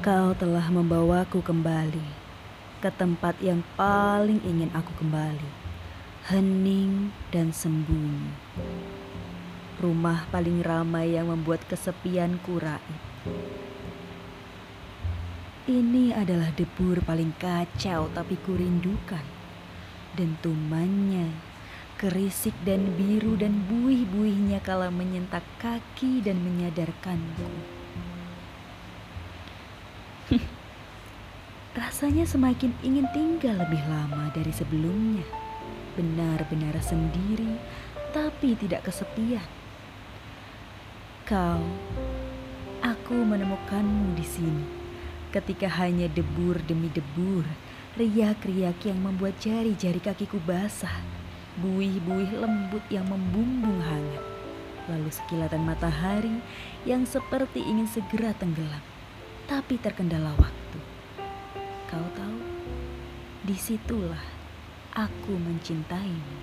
Kau telah membawaku kembali ke tempat yang paling ingin aku kembali, hening dan sembunyi. Rumah paling ramai yang membuat kesepianku raib. Ini adalah debur paling kacau tapi kurindukan. Dentumannya, kerisik dan biru dan buih-buihnya kala menyentak kaki dan menyadarkanku. Rasanya semakin ingin tinggal lebih lama dari sebelumnya. Benar-benar sendiri, tapi tidak kesepian. Kau, aku menemukanmu di sini. Ketika hanya debur demi debur, riak-riak yang membuat jari-jari kakiku basah, buih-buih lembut yang membumbung hangat, lalu sekilatan matahari yang seperti ingin segera tenggelam tapi terkendala waktu. Kau tahu, di situlah aku mencintaimu.